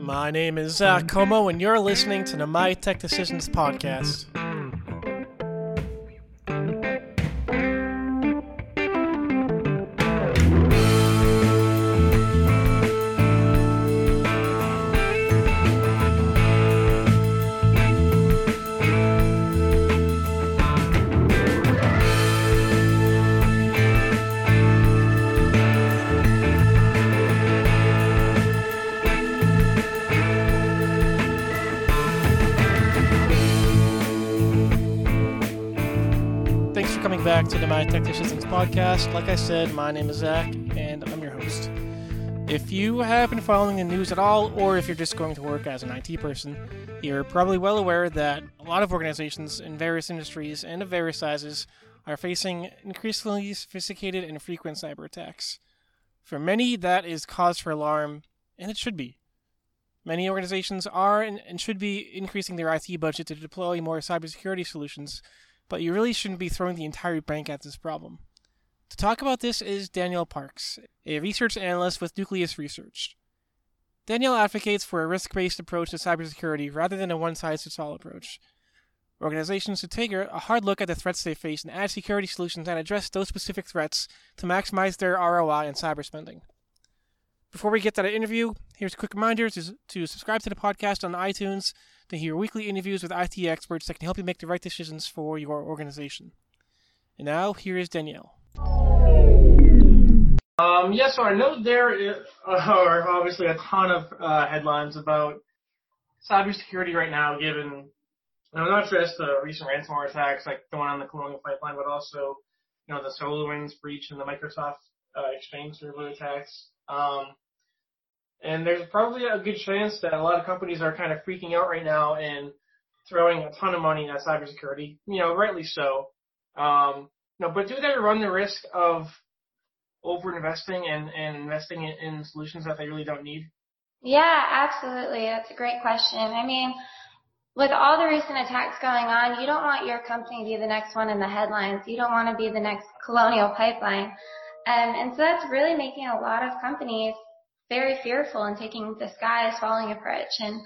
My name is Zach Comeau, and you're listening to the My Tech Decisions podcast. Tech Decisions podcast. Like I said, my name is Zach, and I'm your host. If you have been following the news at all, or if you're just going to work as an IT person, you're probably well aware that a lot of organizations in various industries and of various sizes are facing increasingly sophisticated and frequent cyber attacks. For many, that is cause for alarm, and it should be. Many organizations are and should be increasing their IT budget to deploy more cybersecurity solutions, but you really shouldn't be throwing the entire bank at this problem. To talk about this is Danielle Parks, a research analyst with Nucleus Research. Danielle advocates for a risk based approach to cybersecurity rather than a one size fits all approach. Organizations should take a hard look at the threats they face and add security solutions that address those specific threats to maximize their ROI in cyber spending. Before we get to the interview, here's a quick reminder to, to subscribe to the podcast on iTunes to hear weekly interviews with IT experts that can help you make the right decisions for your organization. And now, here is Danielle. Um, yeah, so I know there are obviously a ton of uh, headlines about cybersecurity right now, given you know, not just the recent ransomware attacks like the one on the Colonial Pipeline, but also you know the SolarWinds breach and the Microsoft uh, Exchange server attacks. Um, and there's probably a good chance that a lot of companies are kind of freaking out right now and throwing a ton of money at cybersecurity. You know, rightly so. Um, know, but do they run the risk of over investing and, and investing in, in solutions that they really don't need? Yeah, absolutely. That's a great question. I mean, with all the recent attacks going on, you don't want your company to be the next one in the headlines. You don't want to be the next colonial pipeline. Um, and so that's really making a lot of companies very fearful and taking the sky is falling approach. And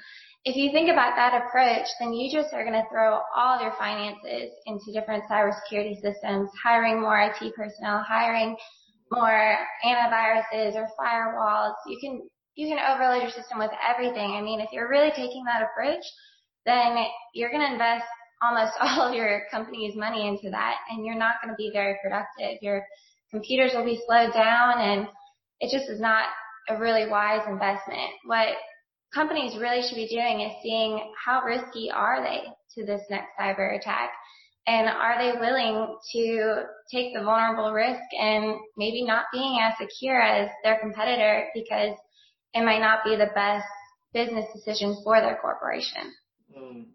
if you think about that approach, then you just are going to throw all your finances into different cybersecurity systems, hiring more IT personnel, hiring more antiviruses or firewalls. You can you can overload your system with everything. I mean, if you're really taking that approach, then you're going to invest almost all of your company's money into that and you're not going to be very productive. Your computers will be slowed down and it just is not a really wise investment. What companies really should be doing is seeing how risky are they to this next cyber attack and are they willing to take the vulnerable risk and maybe not being as secure as their competitor because it might not be the best business decision for their corporation. Mm.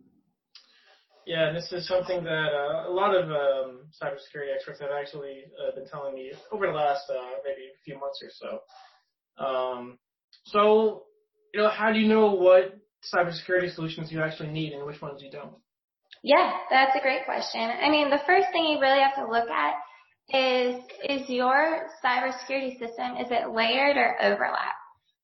Yeah, this is something that uh, a lot of um, cybersecurity experts have actually uh, been telling me over the last uh, maybe a few months or so. Um, so, you know, how do you know what cybersecurity solutions you actually need and which ones you don't? Yeah, that's a great question. I mean, the first thing you really have to look at is, is your cybersecurity system, is it layered or overlap?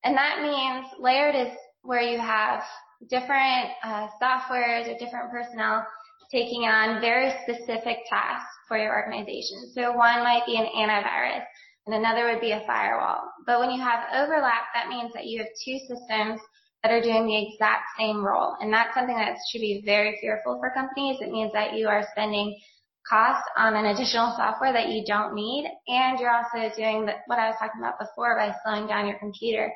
And that means layered is where you have different uh, softwares or different personnel taking on very specific tasks for your organization. So one might be an antivirus and another would be a firewall. But when you have overlap, that means that you have two systems that are doing the exact same role. And that's something that should be very fearful for companies. It means that you are spending costs on an additional software that you don't need. And you're also doing the, what I was talking about before by slowing down your computer.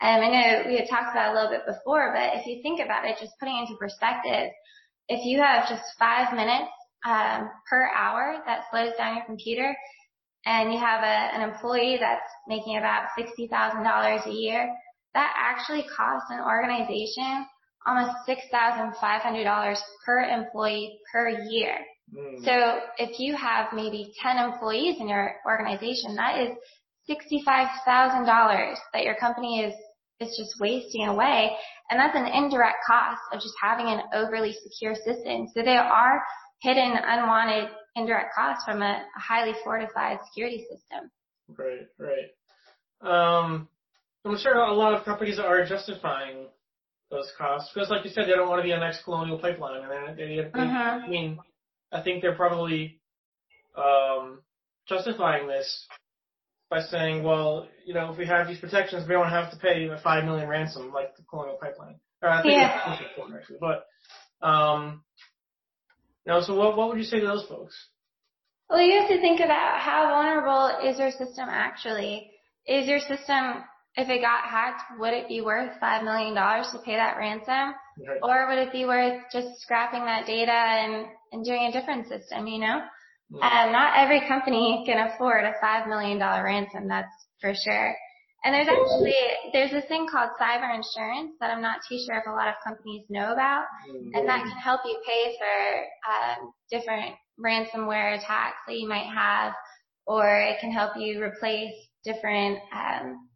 Um, I know we had talked about a little bit before, but if you think about it, just putting it into perspective, if you have just five minutes um, per hour that slows down your computer, and you have a, an employee that's making about sixty thousand dollars a year, that actually costs an organization almost six thousand five hundred dollars per employee per year. Mm. So if you have maybe ten employees in your organization, that is sixty-five thousand dollars that your company is is just wasting away. And that's an indirect cost of just having an overly secure system. So there are hidden unwanted indirect costs from a, a highly fortified security system. Right, right. Um, I'm sure a lot of companies are justifying those costs because, like you said, they don't want to be a next colonial pipeline, and they, they, they Mhm. I mean, I think they're probably um, justifying this by saying, well, you know, if we have these protections, we don't have to pay a five million ransom like the Colonial Pipeline. Or I think Yeah. it's closer to four, actually. But um, know, so what what would you say to those folks? Well, you have to think about how vulnerable is your system actually. Is your system, if it got hacked, would it be worth $5 million to pay that ransom? Right. Or would it be worth just scrapping that data and, and doing a different system, you know? Um, not every company can afford a $5 million ransom, that's for sure. And there's actually, there's this thing called cyber insurance that I'm not too sure if a lot of companies know about. And that can help you pay for um, different ransomware attacks that you might have, or it can help you replace different um,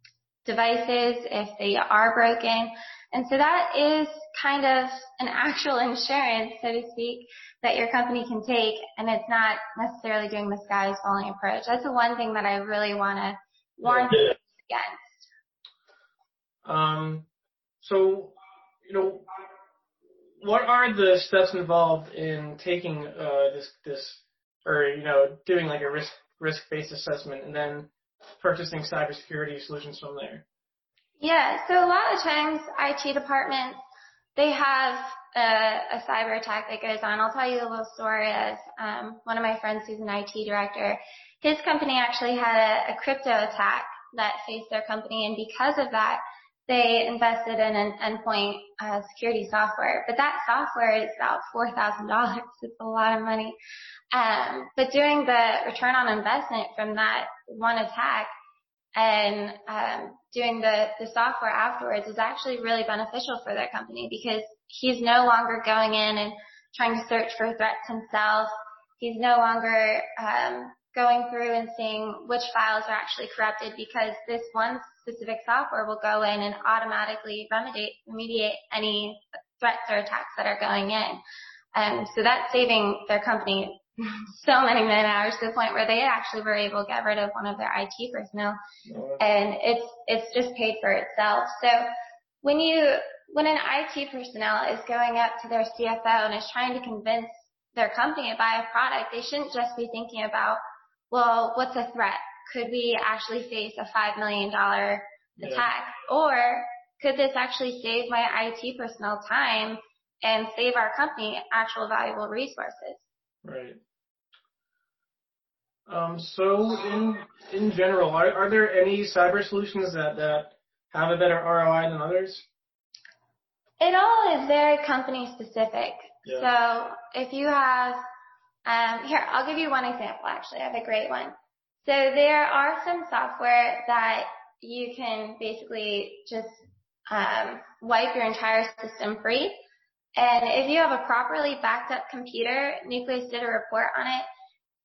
devices if they are broken. And so that is kind of an actual insurance, so to speak, that your company can take, and it's not necessarily doing the sky is falling approach. That's the one thing that I really want to warn people against. Um, so, you know, what are the steps involved in taking uh, this this or you know doing like a risk risk based assessment and then purchasing cybersecurity solutions from there? Yeah, so a lot of times IT departments, they have a, a cyber attack that goes on. I'll tell you a little story as um, one of my friends who's an IT director, his company actually had a, a crypto attack that faced their company and because of that, they invested in an endpoint uh, security software. But that software is about $4,000. It's a lot of money. Um, but doing the return on investment from that one attack and um, doing the, the software afterwards is actually really beneficial for their company because he's no longer going in and trying to search for threats himself. He's no longer um, going through and seeing which files are actually corrupted because this one specific software will go in and automatically remediate, remediate any threats or attacks that are going in. And so that's saving their company so many man hours to the point where they actually were able to get rid of one of their IT personnel and it's it's just paid for itself. So when you when an IT personnel is going up to their CFO and is trying to convince their company to buy a product, they shouldn't just be thinking about, well, what's a threat? Could we actually face a five million dollar Yeah. attack? Or could this actually save my IT personnel time and save our company actual valuable resources? Right. Um, so in in general, are, are there any cyber solutions that, that have a better ROI than others? It all is very company specific. Yeah. So if you have, um, here, I'll give you one example actually. I have a great one. So there are some software that you can basically just um, wipe your entire system free. And if you have a properly backed up computer, Nucleus did a report on it.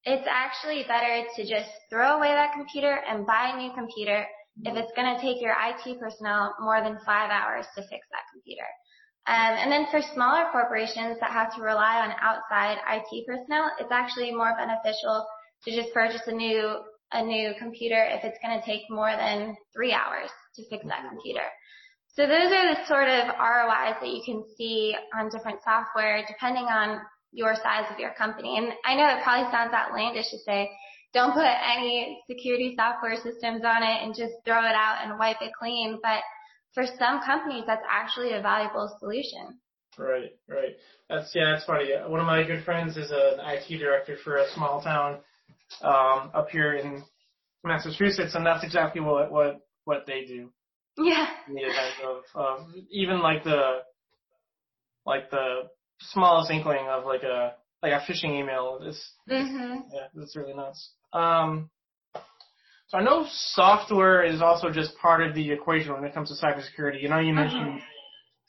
It's actually better to just throw away that computer and buy a new computer if it's going to take your IT personnel more than five hours to fix that computer. Um, and then for smaller corporations that have to rely on outside IT personnel, it's actually more beneficial to just purchase a new a new computer if it's going to take more than three hours to fix that computer. So those are the sort of ROIs that you can see on different software depending on your size of your company. And I know it probably sounds outlandish to say, don't put any security software systems on it and just throw it out and wipe it clean. But for some companies, that's actually a valuable solution. Right, right. That's yeah, that's funny. One of my good friends is an IT director for a small town um, up here in Massachusetts, and that's exactly what what what they do Yeah. in the event of, of even like the like the smallest inkling of like a like a phishing email. It's Mhm. yeah, that's really nuts. Um, so I know software is also just part of the equation when it comes to cybersecurity. You know, you mentioned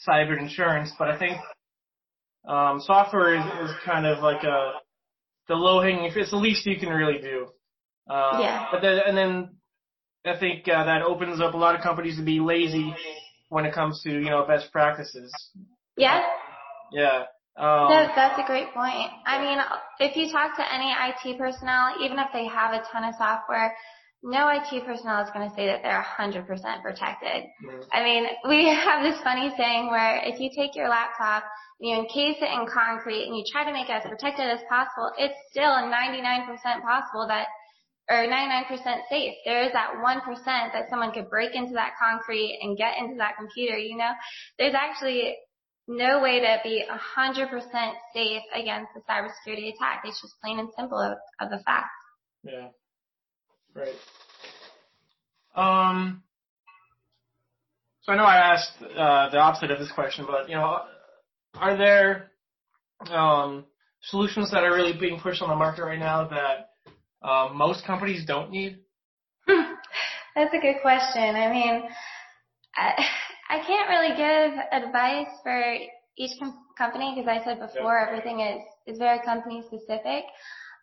cyber insurance, but I think um, software is, is kind of like a the low hanging. It's the least you can really do. Um, Yeah. But then and then I think uh, that opens up a lot of companies to be lazy when it comes to you know best practices. Yeah. Yeah. Um, No, that's a great point. I mean, if you talk to any IT personnel, even if they have a ton of software, no IT personnel is going to say that they're 100% protected. Mm-hmm. I mean, we have this funny saying where if you take your laptop and you encase it in concrete and you try to make it as protected as possible, it's still 99% possible that, or 99% safe. There is that 1% that someone could break into that concrete and get into that computer, you know? There's actually no way to be 100% safe against a cybersecurity attack. It's just plain and simple of, of the fact. Yeah. Right. Um, so I know I asked uh, the opposite of this question, but you know, are there um, solutions that are really being pushed on the market right now that uh, most companies don't need? That's a good question. I mean, I, I can't really give advice for each com- company because I said before yep. everything is is very company specific.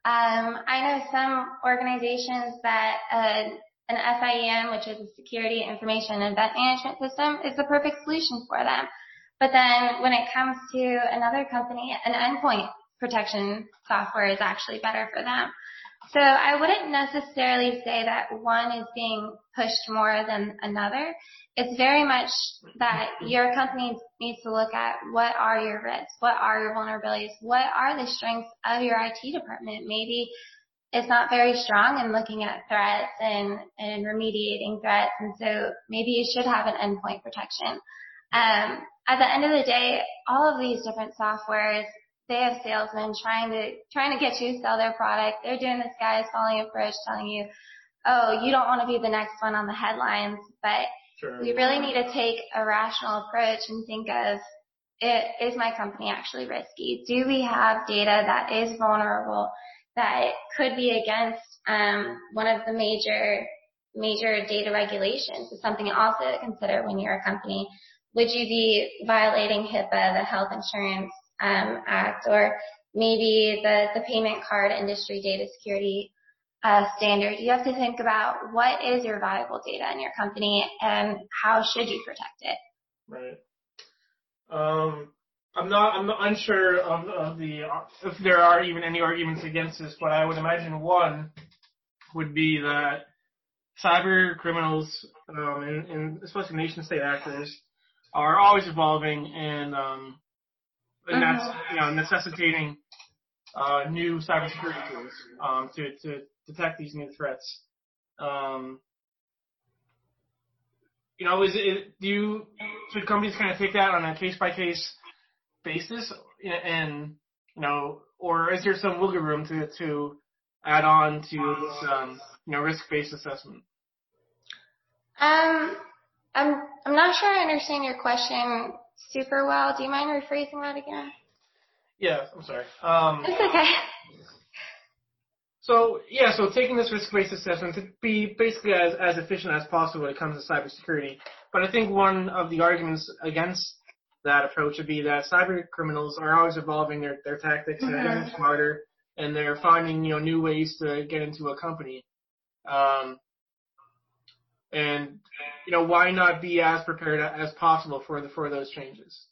Um, I know some organizations that uh, an SIEM, which is a security information and event management system, is the perfect solution for them. But then when it comes to another company, an endpoint protection software is actually better for them. So I wouldn't necessarily say that one is being pushed more than another. It's very much that your company needs to look at what are your risks, what are your vulnerabilities, what are the strengths of your IT department. Maybe it's not very strong in looking at threats and, and remediating threats, and so maybe you should have an endpoint protection. Um, at the end of the day, all of these different softwares they have salesmen trying to trying to get you to sell their product. They're doing this guy's falling approach telling you, oh, you don't want to be the next one on the headlines, but sure. we really need to take a rational approach and think of it, is my company actually risky? Do we have data that is vulnerable that could be against um, one of the major major data regulations? Is something also to consider when you're a company. Would you be violating HIPAA, the Health Insurance um, Act, or maybe the, the payment card industry data security uh, standard, you have to think about what is your valuable data in your company and how should you protect it. Right. Um, I'm not. I'm not unsure of, of the if there are even any arguments against this, but I would imagine one would be that cyber criminals, um, and, and especially nation state actors, are always evolving and um, and that's mm-hmm. you know necessitating uh, new cybersecurity tools um, to to detect these new threats. Um, you know, is it do you should companies kind of take that on a case by case basis, and you know, or is there some wiggle room to to add on to this um, you know risk based assessment? Um, I'm I'm not sure I understand your question super well. Do you mind rephrasing that again? Yeah, I'm sorry. Um, it's okay. So yeah, so taking this risk-based assessment to be basically as, as efficient as possible when it comes to cybersecurity. But I think one of the arguments against that approach would be that cyber criminals are always evolving their, their tactics and mm-hmm. getting smarter, and they're finding you know new ways to get into a company. Um, and you know why not be as prepared as possible for the for those changes?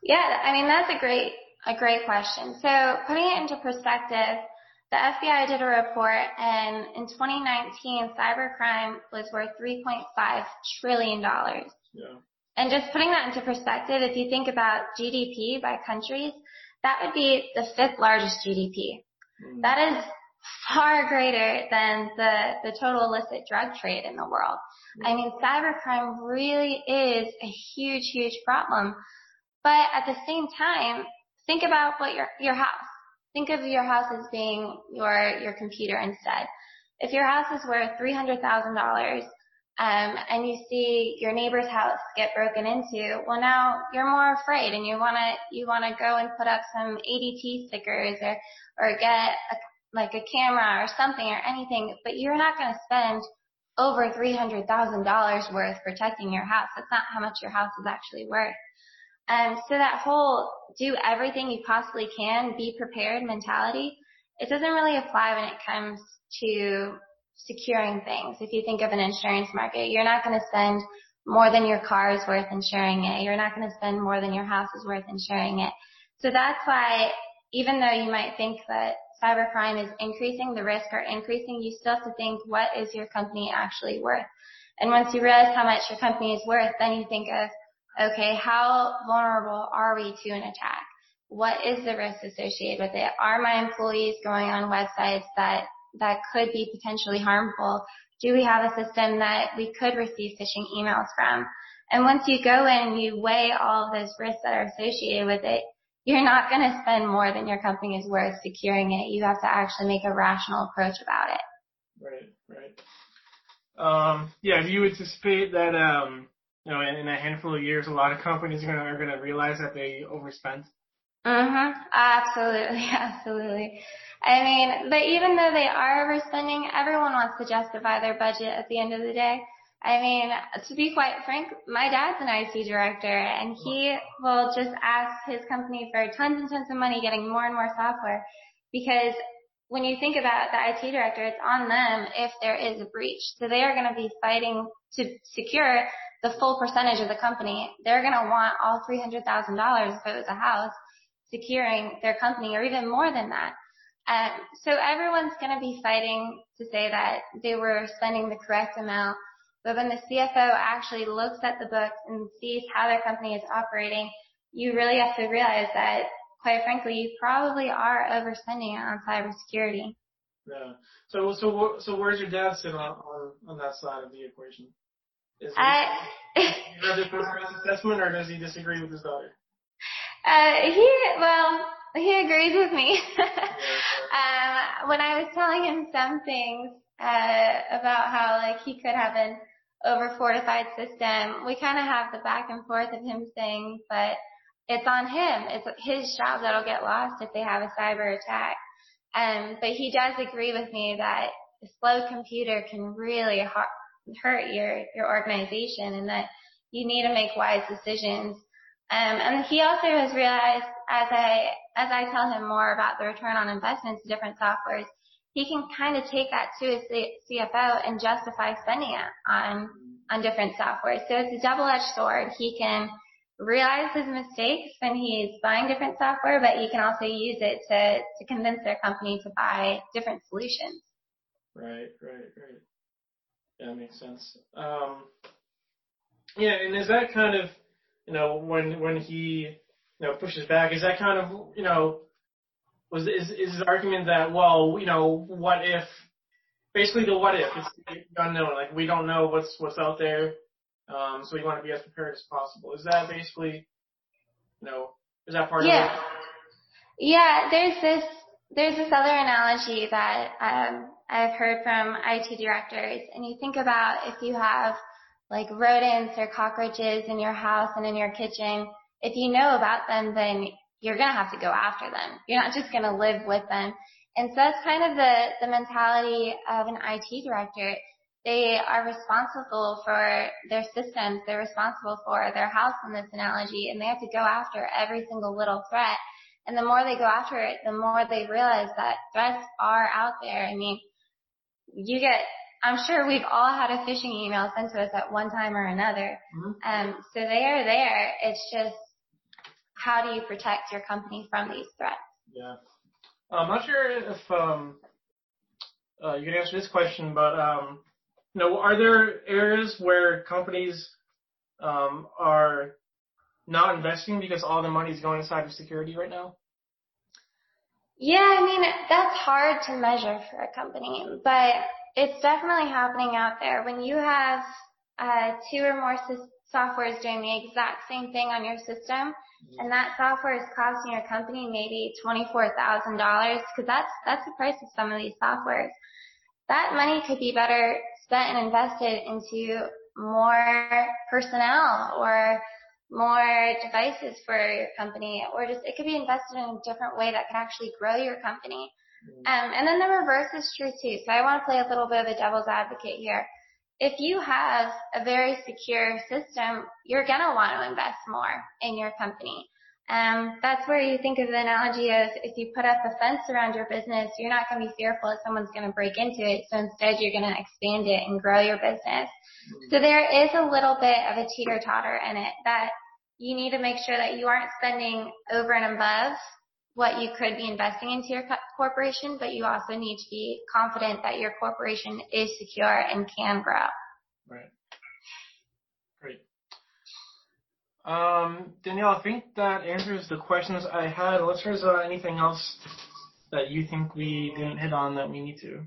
Yeah, I mean that's a great a great question. So putting it into perspective, the FBI did a report and in 2019 cybercrime was worth 3.5 trillion dollars. Yeah. And just putting that into perspective, if you think about GDP by countries, that would be the fifth largest GDP. Mm. That is far greater than the, the total illicit drug trade in the world. I mean, cybercrime really is a huge, huge problem. But at the same time, think about what your, your house. Think of your house as being your, your computer instead. If your house is worth $300,000, um, and you see your neighbor's house get broken into, well now you're more afraid and you wanna, you wanna go and put up some ADT stickers or, or get a like a camera or something or anything, but you're not to spend over $300,000 worth protecting your house. That's not how much your house is actually worth. And so that whole do everything you possibly can, be prepared mentality, it doesn't really apply when it comes to securing things. If you think of an insurance market, you're not going to spend more than your car is worth insuring it. You're not going to spend more than your house is worth insuring it. So that's why even though you might think that cybercrime is increasing, the risks are increasing, you still have to think what is your company actually worth? And once you realize how much your company is worth, then you think of, okay, how vulnerable are we to an attack? What is the risk associated with it? Are my employees going on websites that, that could be potentially harmful? Do we have a system that we could receive phishing emails from? And once you go in and you weigh all of those risks that are associated with it, you're not going to spend more than your company is worth securing it. You have to actually make a rational approach about it. Right, right. Um, yeah, do you anticipate that, um, you know, in, a handful of years, a lot of companies are going to, are to realize that they overspent? Mm-hmm. Absolutely, absolutely. I mean, but even though they are overspending, everyone wants to justify their budget at the end of the day. I mean, to be quite frank, my dad's an IT director and he will just ask his company for tons and tons of money getting more and more software because when you think about the IT director, it's on them if there is a breach. So they are going to be fighting to secure the full percentage of the company. They're going to want all $300,000 if it was a house securing their company or even more than that. Um, so everyone's going to be fighting to say that they were spending the correct amount but when the CFO actually looks at the books and sees how their company is operating, you really have to realize that, quite frankly, you probably are overspending on cybersecurity. Yeah. So, so, so where's your dad sit on, on, on that side of the equation? Is I, he, assessment or does he disagree with his daughter? Uh, he, well, he agrees with me. um, when I was telling him some things, uh, about how like he could have an over fortified system. We kind of have the back and forth of him saying, but it's on him. It's his job that'll get lost if they have a cyber attack. Um, but he does agree with me that a slow computer can really hurt your, your organization and that you need to make wise decisions. Um, and he also has realized as I, as I tell him more about the return on investments to different softwares, he can kind of take that to his CFO and justify spending it on on different software. So it's a double-edged sword. He can realize his mistakes when he's buying different software, but he can also use it to to convince their company to buy different solutions. Right, right, right. That makes sense. Um, yeah, and is that kind of you know when when he you know pushes back? Is that kind of you know was is is his argument that well you know what if basically the what if it's unknown like we don't know what's what's out there um, so we want to be as prepared as possible is that basically you know is that part yeah. of it yeah there's this there's this other analogy that um, I've heard from IT directors and you think about if you have like rodents or cockroaches in your house and in your kitchen if you know about them then you're going to have to go after them. You're not just going to live with them. And so that's kind of the, the mentality of an IT director. They are responsible for their systems. They're responsible for their house in this analogy and they have to go after every single little threat. And the more they go after it, the more they realize that threats are out there. I mean, you get, I'm sure we've all had a phishing email sent to us at one time or another. Mm-hmm. Um, so they are there. It's just how do you protect your company from these threats? Yeah. I'm not sure if um, uh, you can answer this question, but um, you know, are there areas where companies um, are not investing because all the money is going to cybersecurity right now? Yeah, I mean that's hard to measure for a company, but it's definitely happening out there. When you have uh, two or more software is doing the exact same thing on your system, and that software is costing your company maybe $24,000 because that's, that's the price of some of these softwares. That money could be better spent and invested into more personnel or more devices for your company or just it could be invested in a different way that can actually grow your company. Mm-hmm. Um, and then the reverse is true too. So I want to play a little bit of a devil's advocate here if you have a very secure system, you're going to want to invest more in your company. Um, that's where you think of the analogy of if you put up a fence around your business, you're not going to be fearful that someone's going to break into it. So instead, you're going to expand it and grow your business. So there is a little bit of a teeter totter in it that you need to make sure that you aren't spending over and above what you could be investing into your corporation, but you also need to be confident that your corporation is secure and can grow. Right. Great. Um, Danielle, I think that answers the questions I had. Unless there's uh, anything else that you think we didn't hit on that we need to.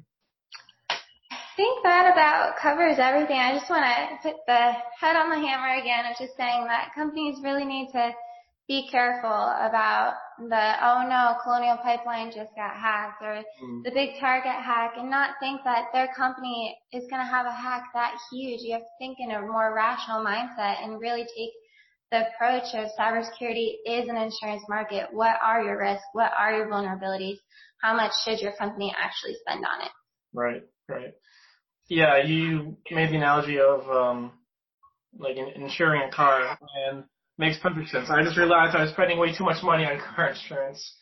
I think that about covers everything. I just want to put the head on the hammer again of just saying that companies really need to be careful about the, oh no, Colonial Pipeline just got hacked or Mm. the big target hack and not think that their company is going to have a hack that huge. You have to think in a more rational mindset and really take the approach of cybersecurity is an insurance market. What are your risks? What are your vulnerabilities? How much should your company actually spend on it? Right, right. Yeah, you made the analogy of um, like insuring a car, and makes perfect sense. I just realized I was spending way too much money on car insurance,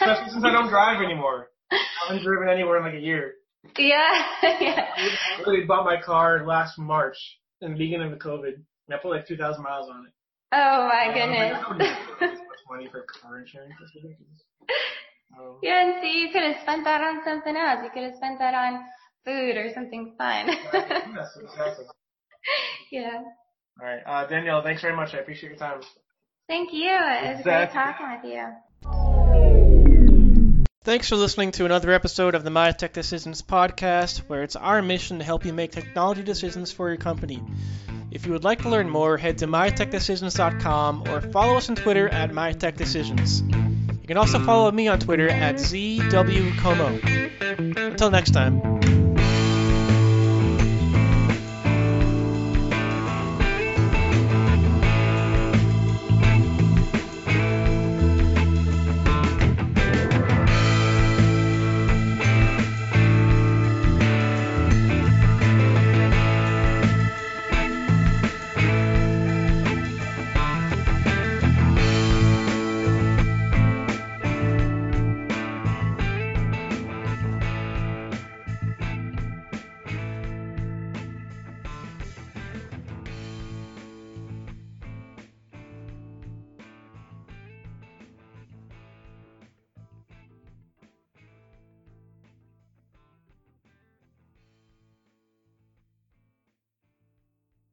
especially since I don't drive anymore. I haven't driven anywhere in like a year. Yeah, yeah. I literally bought my car last March in the beginning of COVID, and I put like 2,000 miles on it. Oh my I goodness. much money for car insurance. That's ridiculous. Um, yeah, and see, you could have spent that on something else. You could have spent that on food or something fun. yes, exactly. yeah. All right, uh, Danielle, thanks very much. I appreciate your time. Thank you. It was great talking with you. Thanks for listening to another episode of the My Tech Decisions podcast, where it's our mission to help you make technology decisions for your company. If you would like to learn more, head to mytechdecisions.com or follow us on Twitter at mytechdecisions. You can also follow me on Twitter at ZWComeau. Until next time.